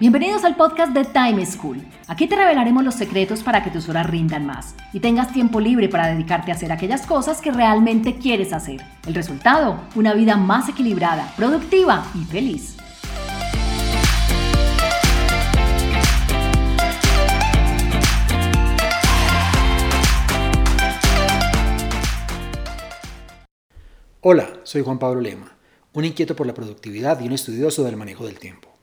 Bienvenidos al podcast de Time School. Aquí te revelaremos los secretos para que tus horas rindan más y tengas tiempo libre para dedicarte a hacer aquellas cosas que realmente quieres hacer. El resultado, una vida más equilibrada, productiva y feliz. Hola, soy Juan Pablo Lema, un inquieto por la productividad y un estudioso del manejo del tiempo.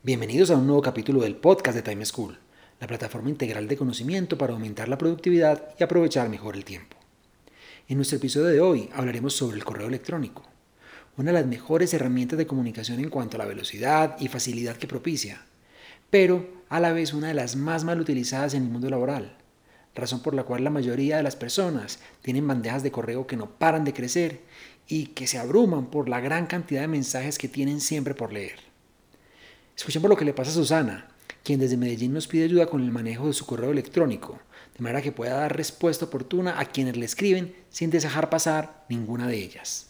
Bienvenidos a un nuevo capítulo del podcast de Time School, la plataforma integral de conocimiento para aumentar la productividad y aprovechar mejor el tiempo. En nuestro episodio de hoy hablaremos sobre el correo electrónico, una de las mejores herramientas de comunicación en cuanto a la velocidad y facilidad que propicia, pero a la vez una de las más mal utilizadas en el mundo laboral, razón por la cual la mayoría de las personas tienen bandejas de correo que no paran de crecer y que se abruman por la gran cantidad de mensajes que tienen siempre por leer. Escuchemos lo que le pasa a Susana, quien desde Medellín nos pide ayuda con el manejo de su correo electrónico, de manera que pueda dar respuesta oportuna a quienes le escriben sin dejar pasar ninguna de ellas.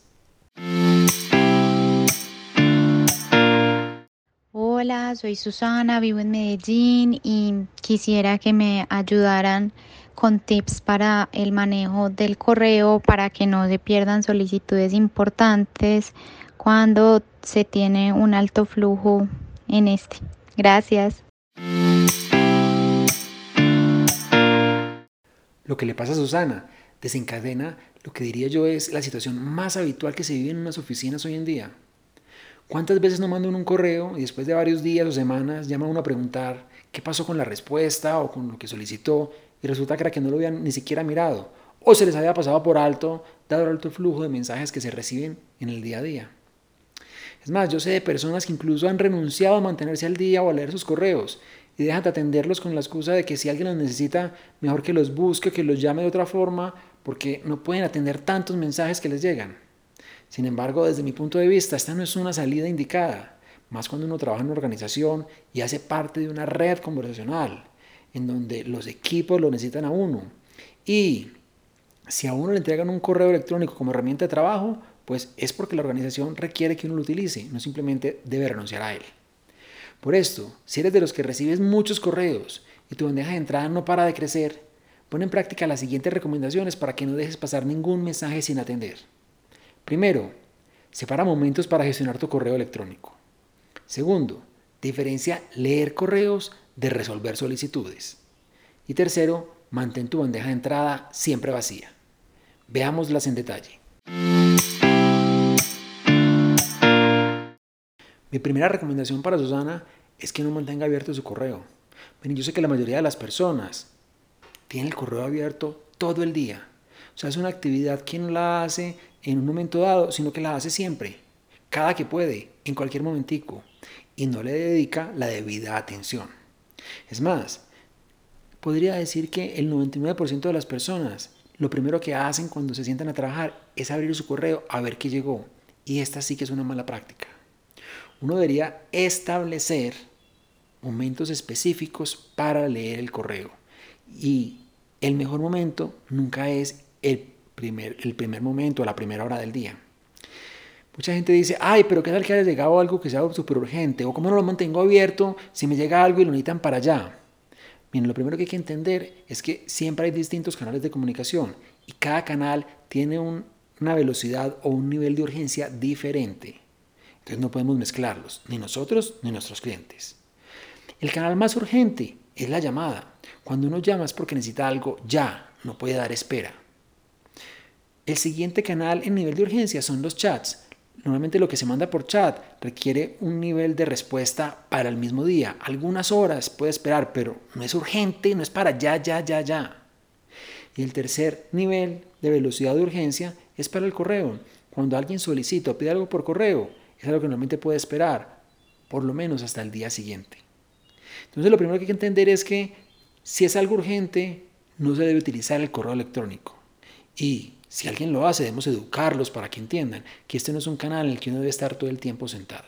Hola, soy Susana, vivo en Medellín y quisiera que me ayudaran con tips para el manejo del correo para que no se pierdan solicitudes importantes cuando se tiene un alto flujo en este. Gracias. Lo que le pasa a Susana desencadena lo que diría yo es la situación más habitual que se vive en unas oficinas hoy en día. ¿Cuántas veces no mandan un correo y después de varios días o semanas llama uno a preguntar qué pasó con la respuesta o con lo que solicitó y resulta que era que no lo habían ni siquiera mirado o se les había pasado por alto dado el alto flujo de mensajes que se reciben en el día a día? Más, yo sé de personas que incluso han renunciado a mantenerse al día o a leer sus correos y dejan de atenderlos con la excusa de que si alguien los necesita, mejor que los busque, que los llame de otra forma, porque no pueden atender tantos mensajes que les llegan. Sin embargo, desde mi punto de vista, esta no es una salida indicada, más cuando uno trabaja en una organización y hace parte de una red conversacional, en donde los equipos lo necesitan a uno. Y si a uno le entregan un correo electrónico como herramienta de trabajo, pues es porque la organización requiere que uno lo utilice, no simplemente debe renunciar a él. Por esto, si eres de los que recibes muchos correos y tu bandeja de entrada no para de crecer, pon en práctica las siguientes recomendaciones para que no dejes pasar ningún mensaje sin atender. Primero, separa momentos para gestionar tu correo electrónico. Segundo, diferencia leer correos de resolver solicitudes. Y tercero, mantén tu bandeja de entrada siempre vacía. Veámoslas en detalle. Mi primera recomendación para Susana es que no mantenga abierto su correo. yo sé que la mayoría de las personas tienen el correo abierto todo el día. O sea, es una actividad que no la hace en un momento dado, sino que la hace siempre, cada que puede, en cualquier momentico, y no le dedica la debida atención. Es más, podría decir que el 99% de las personas lo primero que hacen cuando se sientan a trabajar es abrir su correo a ver qué llegó. Y esta sí que es una mala práctica uno debería establecer momentos específicos para leer el correo. Y el mejor momento nunca es el primer, el primer momento, la primera hora del día. Mucha gente dice, ay, pero ¿qué tal que haya llegado algo que sea súper urgente? ¿O cómo no lo mantengo abierto si me llega algo y lo necesitan para allá? Bien, lo primero que hay que entender es que siempre hay distintos canales de comunicación y cada canal tiene una velocidad o un nivel de urgencia diferente. Entonces no podemos mezclarlos, ni nosotros ni nuestros clientes. El canal más urgente es la llamada. Cuando uno llama es porque necesita algo ya, no puede dar espera. El siguiente canal en nivel de urgencia son los chats. Normalmente lo que se manda por chat requiere un nivel de respuesta para el mismo día. Algunas horas puede esperar, pero no es urgente, no es para ya, ya, ya, ya. Y el tercer nivel de velocidad de urgencia es para el correo. Cuando alguien solicita o pide algo por correo, es algo que normalmente puede esperar por lo menos hasta el día siguiente. Entonces lo primero que hay que entender es que si es algo urgente, no se debe utilizar el correo electrónico. Y si alguien lo hace, debemos educarlos para que entiendan que este no es un canal en el que uno debe estar todo el tiempo sentado.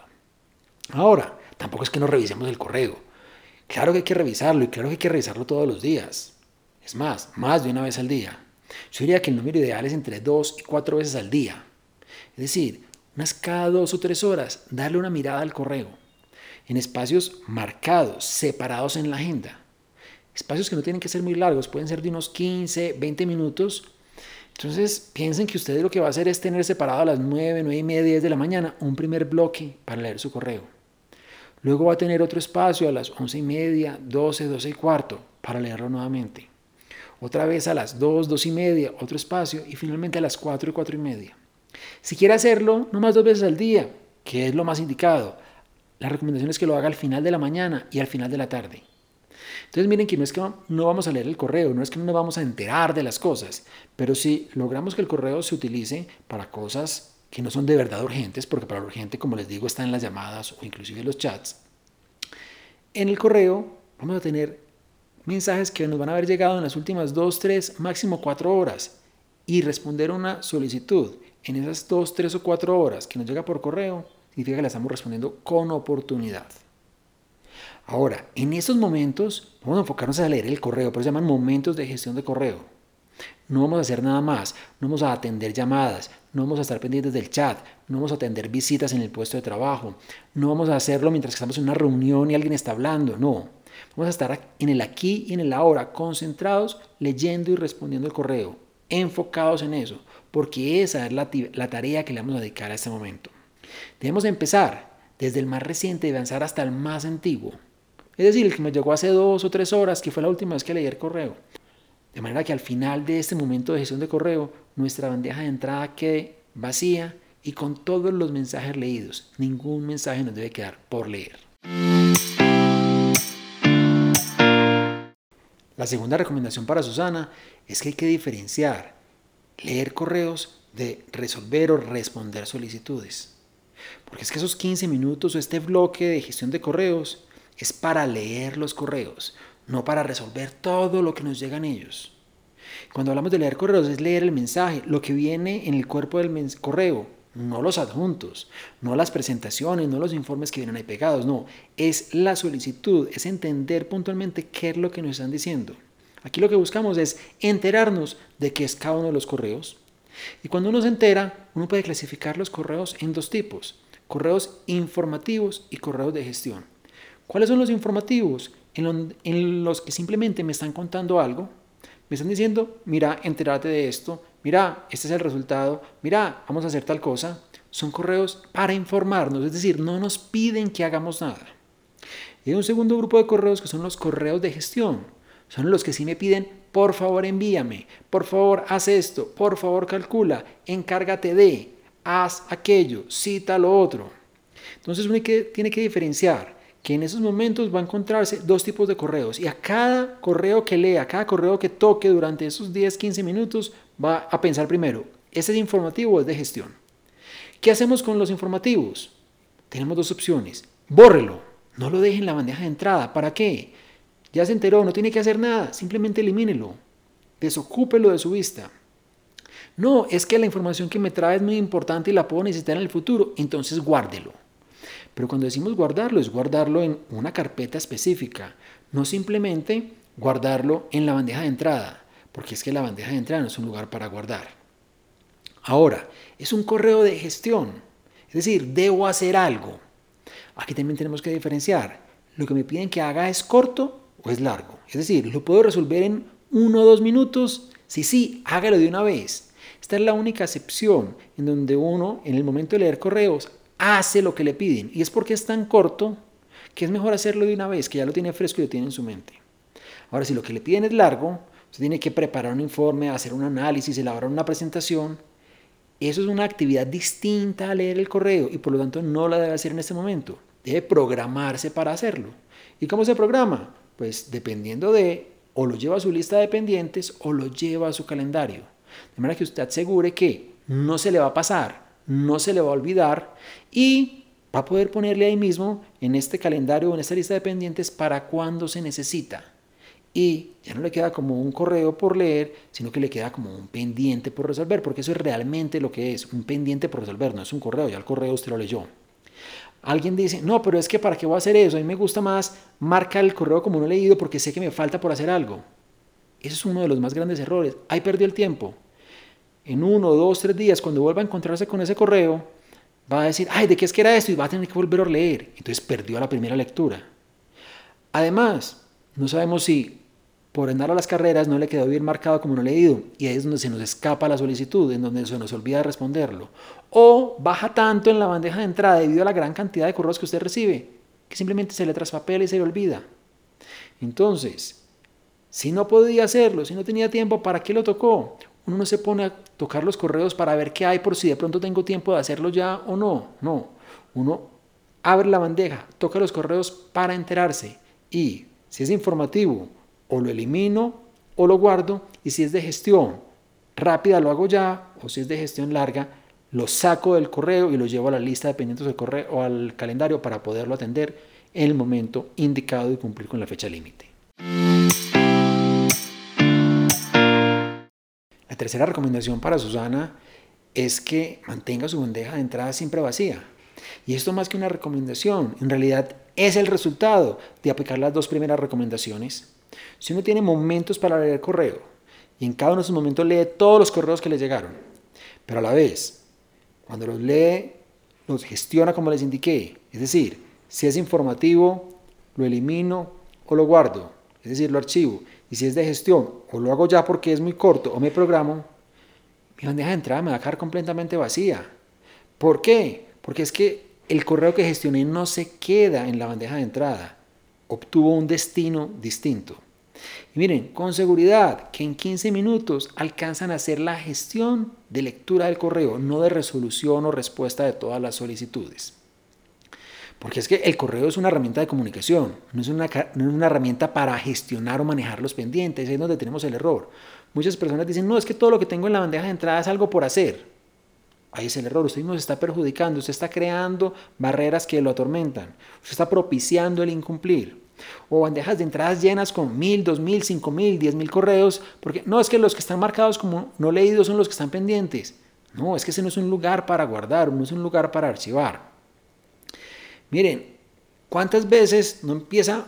Ahora, tampoco es que no revisemos el correo. Claro que hay que revisarlo y claro que hay que revisarlo todos los días. Es más, más de una vez al día. Yo diría que el número ideal es entre dos y cuatro veces al día. Es decir, unas cada dos o tres horas, darle una mirada al correo. en espacios marcados, separados en la agenda. Espacios que no tienen que ser muy largos, pueden ser de unos 15, 20 minutos. Entonces piensen que ustedes lo que va a hacer es tener separado a las 9, 9 y media, 10 de la mañana un primer bloque para leer su correo. Luego va a tener otro espacio a las 11 y media, 12, 12 y cuarto para leerlo nuevamente. Otra vez a las 2, 2 y media, otro espacio y finalmente a las 4 y 4 y media. Si quiere hacerlo, no más dos veces al día, que es lo más indicado. La recomendación es que lo haga al final de la mañana y al final de la tarde. Entonces miren que no es que no vamos a leer el correo, no es que no nos vamos a enterar de las cosas, pero si logramos que el correo se utilice para cosas que no son de verdad urgentes, porque para lo urgente, como les digo, está en las llamadas o inclusive los chats, en el correo vamos a tener mensajes que nos van a haber llegado en las últimas dos, tres, máximo cuatro horas y responder una solicitud en esas dos, tres o cuatro horas que nos llega por correo, significa que la estamos respondiendo con oportunidad. Ahora, en esos momentos, vamos a enfocarnos a leer el correo, pero se llaman momentos de gestión de correo. No vamos a hacer nada más, no vamos a atender llamadas, no vamos a estar pendientes del chat, no vamos a atender visitas en el puesto de trabajo, no vamos a hacerlo mientras estamos en una reunión y alguien está hablando, no. Vamos a estar en el aquí y en el ahora, concentrados, leyendo y respondiendo el correo, enfocados en eso, porque esa es la, tarea que le vamos a dedicar a este momento. Debemos empezar desde el más reciente y avanzar hasta el más antiguo. Es decir, el que me llegó hace dos o tres horas, que fue la última vez que leí el correo. De manera que al final de este momento de gestión de correo, nuestra bandeja de entrada quede vacía y con todos los mensajes leídos. Ningún mensaje nos debe quedar por leer. La segunda recomendación para Susana es que hay que diferenciar leer correos de resolver o responder solicitudes. Porque es que esos 15 minutos o este bloque de gestión de correos es para leer los correos, no para resolver todo lo que nos llegan ellos. Cuando hablamos de leer correos es leer el mensaje, lo que viene en el cuerpo del correo, no los adjuntos, no las presentaciones, no los informes que vienen ahí pegados, no, es la solicitud, es entender puntualmente qué es lo que nos están diciendo. Aquí lo que buscamos es enterarnos de qué es cada uno de los correos. Y cuando uno se entera, uno puede clasificar los correos en dos tipos, correos informativos y correos de gestión. ¿Cuáles son los informativos? En, los que simplemente me están contando algo, me están diciendo, mira, entérate de esto, mira, este es el resultado, mira, vamos a hacer tal cosa. Son correos para informarnos, es decir, no nos piden que hagamos nada. Y hay un segundo grupo de correos que son los correos de gestión. Son los que sí me piden, por favor envíame, por favor haz esto, por favor calcula, encárgate de, haz aquello, cita lo otro. Entonces uno tiene que diferenciar que en esos momentos va a encontrarse dos tipos de correos y a cada correo que lea, a cada correo que toque durante esos 10, 15 minutos va a pensar primero, ¿este es informativo o es de gestión? ¿Qué hacemos con los informativos? Tenemos dos opciones. Bórrelo, no lo deje en la bandeja de entrada. ¿Para qué? Ya se enteró, no tiene que hacer nada, simplemente elimínelo. Desocúpelo de su vista. No, es que la información que me trae es muy importante y la puedo necesitar en el futuro, entonces guárdelo. Pero cuando decimos guardarlo, es guardarlo en una carpeta específica, no simplemente guardarlo en la bandeja de entrada, porque es que la bandeja de entrada no es un lugar para guardar. Ahora, es un correo de gestión, es decir, debo hacer algo. Aquí también tenemos que diferenciar. Lo que me piden que haga es corto o es largo. Es decir, lo puedo resolver en uno o dos minutos. Sí, sí, hágalo de una vez. Esta es la única excepción en donde uno, en el momento de leer correos, hace lo que le piden. Y es porque es tan corto que es mejor hacerlo de una vez, que ya lo tiene fresco y lo tiene en su mente. Ahora, si lo que le piden es largo, usted tiene que preparar un informe, hacer un análisis, elaborar una presentación. Eso es una actividad distinta a leer el correo y por lo tanto no la debe hacer en este momento. Debe programarse para hacerlo. ¿Y cómo se programa? Pues dependiendo de o lo lleva a su lista de pendientes o lo lleva a su calendario. De manera que usted asegure que no se le va a pasar no se le va a olvidar y va a poder ponerle ahí mismo en este calendario o en esta lista de pendientes para cuando se necesita. Y ya no le queda como un correo por leer, sino que le queda como un pendiente por resolver, porque eso es realmente lo que es, un pendiente por resolver, no es un correo, ya el correo usted lo leyó. Alguien dice, no, pero es que para qué voy a hacer eso, a mí me gusta más marcar el correo como no leído porque sé que me falta por hacer algo. Ese es uno de los más grandes errores. Ahí perdió el tiempo en uno, dos, tres días, cuando vuelva a encontrarse con ese correo, va a decir, ay, ¿de qué es que era esto? Y va a tener que volver a leer. Entonces perdió la primera lectura. Además, no sabemos si por andar a las carreras no le quedó bien marcado como no leído y ahí es donde se nos escapa la solicitud, en donde se nos olvida responderlo. O baja tanto en la bandeja de entrada debido a la gran cantidad de correos que usted recibe que simplemente se le traspapela y se le olvida. Entonces, si no podía hacerlo, si no tenía tiempo, ¿para qué lo tocó? Uno no se pone a tocar los correos para ver qué hay por si de pronto tengo tiempo de hacerlo ya o no. No, uno abre la bandeja, toca los correos para enterarse y si es informativo, o lo elimino o lo guardo y si es de gestión rápida lo hago ya o si es de gestión larga lo saco del correo y lo llevo a la lista de pendientes del correo o al calendario para poderlo atender en el momento indicado y cumplir con la fecha límite. La tercera recomendación para Susana es que mantenga su bandeja de entrada siempre vacía. Y esto más que una recomendación, en realidad es el resultado de aplicar las dos primeras recomendaciones. Si uno tiene momentos para leer correo y en cada uno de esos momentos lee todos los correos que le llegaron, pero a la vez, cuando los lee, los gestiona como les indiqué, es decir, si es informativo, lo elimino o lo guardo, es decir, lo archivo, y si es de gestión, o lo hago ya porque es muy corto, o me programo, mi bandeja de entrada me va a quedar completamente vacía. ¿Por qué? Porque es que el correo que gestioné no se queda en la bandeja de entrada, obtuvo un destino distinto. Y miren, con seguridad que en 15 minutos alcanzan a hacer la gestión de lectura del correo, no de resolución o respuesta de todas las solicitudes. Porque es que el correo es una herramienta de comunicación, no es una, herramienta para gestionar o manejar los pendientes, es donde tenemos el error. Muchas personas dicen, no, es que todo lo que tengo en la bandeja de entrada es algo por hacer. Ahí es el error, usted nos está perjudicando, usted está creando barreras que lo atormentan, usted está propiciando el incumplir. O bandejas de entradas llenas con mil, dos mil, cinco mil, diez mil correos, porque no es que los que están marcados como no leídos son los que están pendientes. No, es que ese no es un lugar para guardar, no es un lugar para archivar. Miren, ¿cuántas veces no empieza,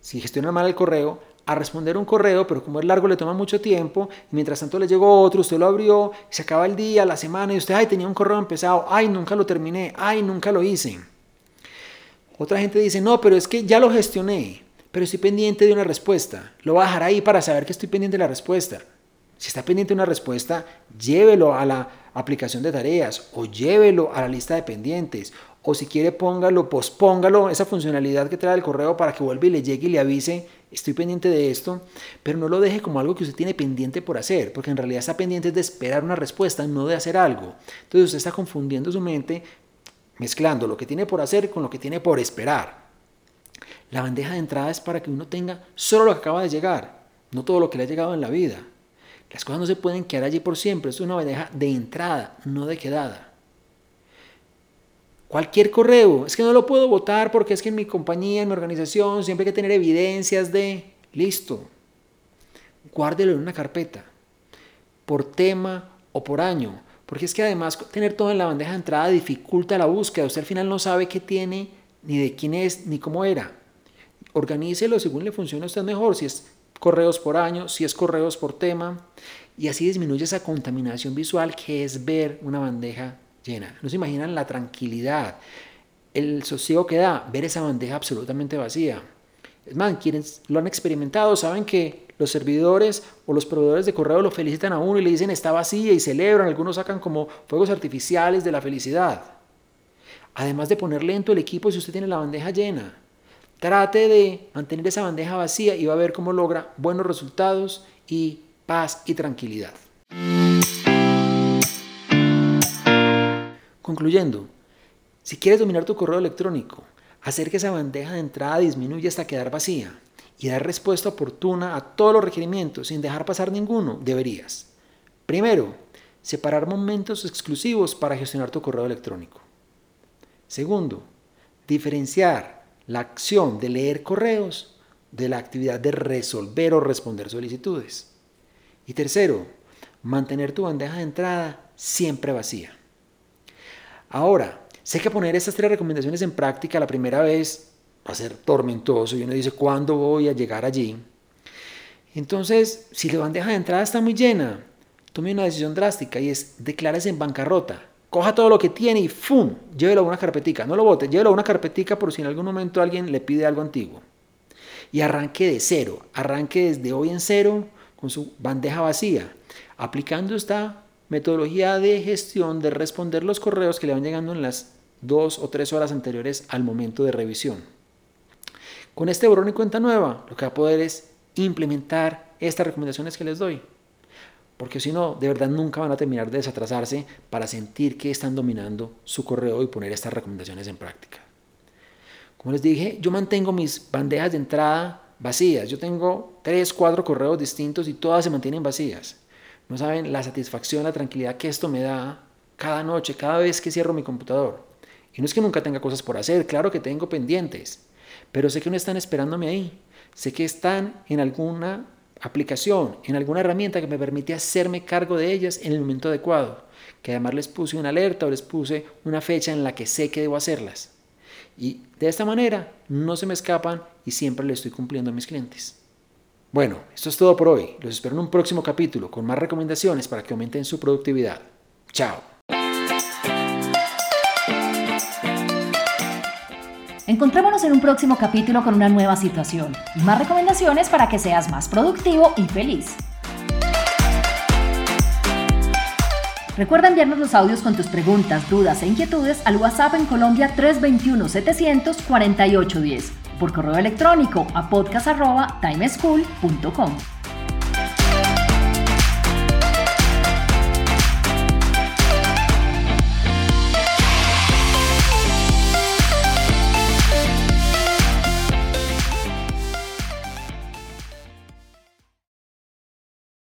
si gestiona mal el correo, a responder un correo, pero como es largo le toma mucho tiempo, y mientras tanto le llegó otro, usted lo abrió, se acaba el día, la semana, y usted, ay, tenía un correo empezado, ay, nunca lo terminé, ay, nunca lo hice. Otra gente dice, no, pero es que ya lo gestioné, pero estoy pendiente de una respuesta. Lo voy a dejar ahí para saber que estoy pendiente de la respuesta. Si está pendiente de una respuesta, llévelo a la aplicación de tareas o llévelo a la lista de pendientes o si quiere póngalo, pospóngalo, esa funcionalidad que trae el correo para que vuelva y le llegue y le avise, estoy pendiente de esto, pero no lo deje como algo que usted tiene pendiente por hacer, porque en realidad está pendiente de esperar una respuesta, no de hacer algo. Entonces usted está confundiendo su mente, mezclando lo que tiene por hacer con lo que tiene por esperar. La bandeja de entrada es para que uno tenga solo lo que acaba de llegar, no todo lo que le ha llegado en la vida. Las cosas no se pueden quedar allí por siempre, es una bandeja de entrada, no de quedada. Cualquier correo, es que no lo puedo votar porque es que en mi compañía, en mi organización, siempre hay que tener evidencias de, listo, guárdelo en una carpeta, por tema o por año, porque es que además tener todo en la bandeja de entrada dificulta la búsqueda, usted al final no sabe qué tiene, ni de quién es, ni cómo era. Organícelo según le funcione a usted mejor, si es correos por año, si es correos por tema, y así disminuye esa contaminación visual que es ver una bandeja llena. No se imaginan la tranquilidad, el sosiego que da ver esa bandeja absolutamente vacía. Es más, quienes lo han experimentado saben que los servidores o los proveedores de correo lo felicitan a uno y le dicen está vacía y celebran, algunos sacan como fuegos artificiales de la felicidad. Además de poner lento el equipo si usted tiene la bandeja llena. Trate de mantener esa bandeja vacía y va a ver cómo logra buenos resultados y paz y tranquilidad. Concluyendo, si quieres dominar tu correo electrónico, hacer que esa bandeja de entrada disminuya hasta quedar vacía y dar respuesta oportuna a todos los requerimientos sin dejar pasar ninguno, deberías. Primero, separar momentos exclusivos para gestionar tu correo electrónico. Segundo, diferenciar la acción de leer correos de la actividad de resolver o responder solicitudes. Y tercero, mantener tu bandeja de entrada siempre vacía. Ahora, sé que poner estas tres recomendaciones en práctica la primera vez va a ser tormentoso y uno dice, ¿cuándo voy a llegar allí? Entonces, si la bandeja de entrada está muy llena, tome una decisión drástica y es declárese en bancarrota. Coja todo lo que tiene y ¡fum! Llévelo a una carpetica. No lo bote, llévelo a una carpetica por si en algún momento alguien le pide algo antiguo. Y arranque de cero. Arranque desde hoy en cero con su bandeja vacía. Aplicando esta metodología de gestión de responder los correos que le van llegando en las dos o tres horas anteriores al momento de revisión. Con este borrón y cuenta nueva, lo que va a poder es implementar estas recomendaciones que les doy. Porque si no, de verdad nunca van a terminar de desatrasarse para sentir que están dominando su correo y poner estas recomendaciones en práctica. Como les dije, yo mantengo mis bandejas de entrada vacías. Yo tengo tres, cuatro correos distintos y todas se mantienen vacías. No saben la satisfacción, la tranquilidad que esto me da cada noche, cada vez que cierro mi computador. Y no es que nunca tenga cosas por hacer, claro que tengo pendientes, pero sé que no están esperándome ahí. Sé que están en alguna aplicación, en alguna herramienta que me permite hacerme cargo de ellas en el momento adecuado, que además les puse una alerta o les puse una fecha en la que sé que debo hacerlas. Y de esta manera no se me escapan y siempre le estoy cumpliendo a mis clientes. Bueno, esto es todo por hoy. Los espero en un próximo capítulo con más recomendaciones para que aumenten su productividad. Chao. Encontrémonos en un próximo capítulo con una nueva situación y más recomendaciones para que seas más productivo y feliz. Recuerda enviarnos los audios con tus preguntas, dudas e inquietudes al WhatsApp en Colombia 321-700-4810 por correo electrónico a podcast.timeschool.com.